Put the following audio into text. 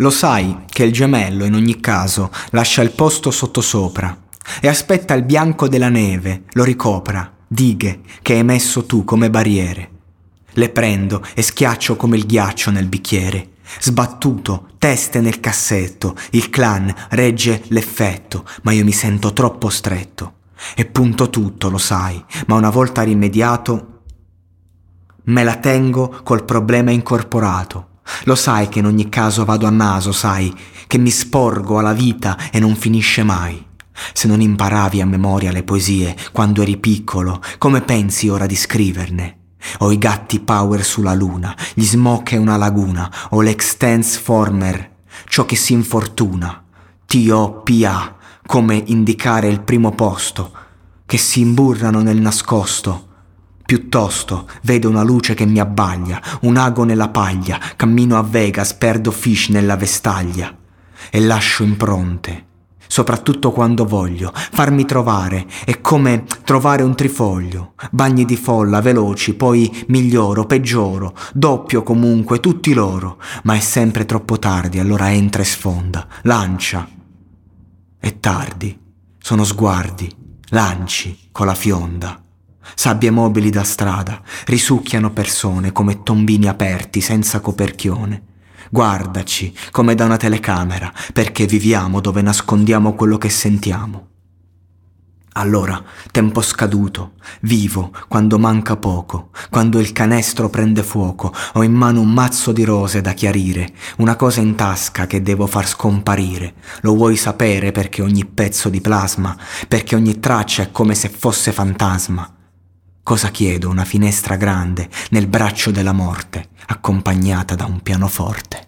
Lo sai che il gemello in ogni caso lascia il posto sottosopra e aspetta il bianco della neve, lo ricopra, dighe che hai messo tu come barriere. Le prendo e schiaccio come il ghiaccio nel bicchiere. Sbattuto, teste nel cassetto, il clan regge l'effetto, ma io mi sento troppo stretto. E punto tutto, lo sai, ma una volta rimediato, me la tengo col problema incorporato. Lo sai che in ogni caso vado a naso, sai, che mi sporgo alla vita e non finisce mai. Se non imparavi a memoria le poesie quando eri piccolo, come pensi ora di scriverne? Ho i gatti power sulla luna, gli smoke una laguna, ho l'extense former, ciò che si infortuna. T-O-P-A, come indicare il primo posto, che si imburrano nel nascosto. Piuttosto vedo una luce che mi abbaglia, un ago nella paglia, cammino a Vegas, perdo fish nella vestaglia e lascio impronte soprattutto quando voglio, farmi trovare, è come trovare un trifoglio, bagni di folla veloci, poi miglioro, peggioro, doppio comunque, tutti loro, ma è sempre troppo tardi, allora entra e sfonda, lancia. È tardi, sono sguardi, lanci con la fionda. Sabbie mobili da strada, risucchiano persone come tombini aperti senza coperchione. Guardaci come da una telecamera, perché viviamo dove nascondiamo quello che sentiamo. Allora, tempo scaduto, vivo quando manca poco, quando il canestro prende fuoco, ho in mano un mazzo di rose da chiarire, una cosa in tasca che devo far scomparire. Lo vuoi sapere perché ogni pezzo di plasma, perché ogni traccia è come se fosse fantasma. Cosa chiedo? Una finestra grande nel braccio della morte, accompagnata da un pianoforte.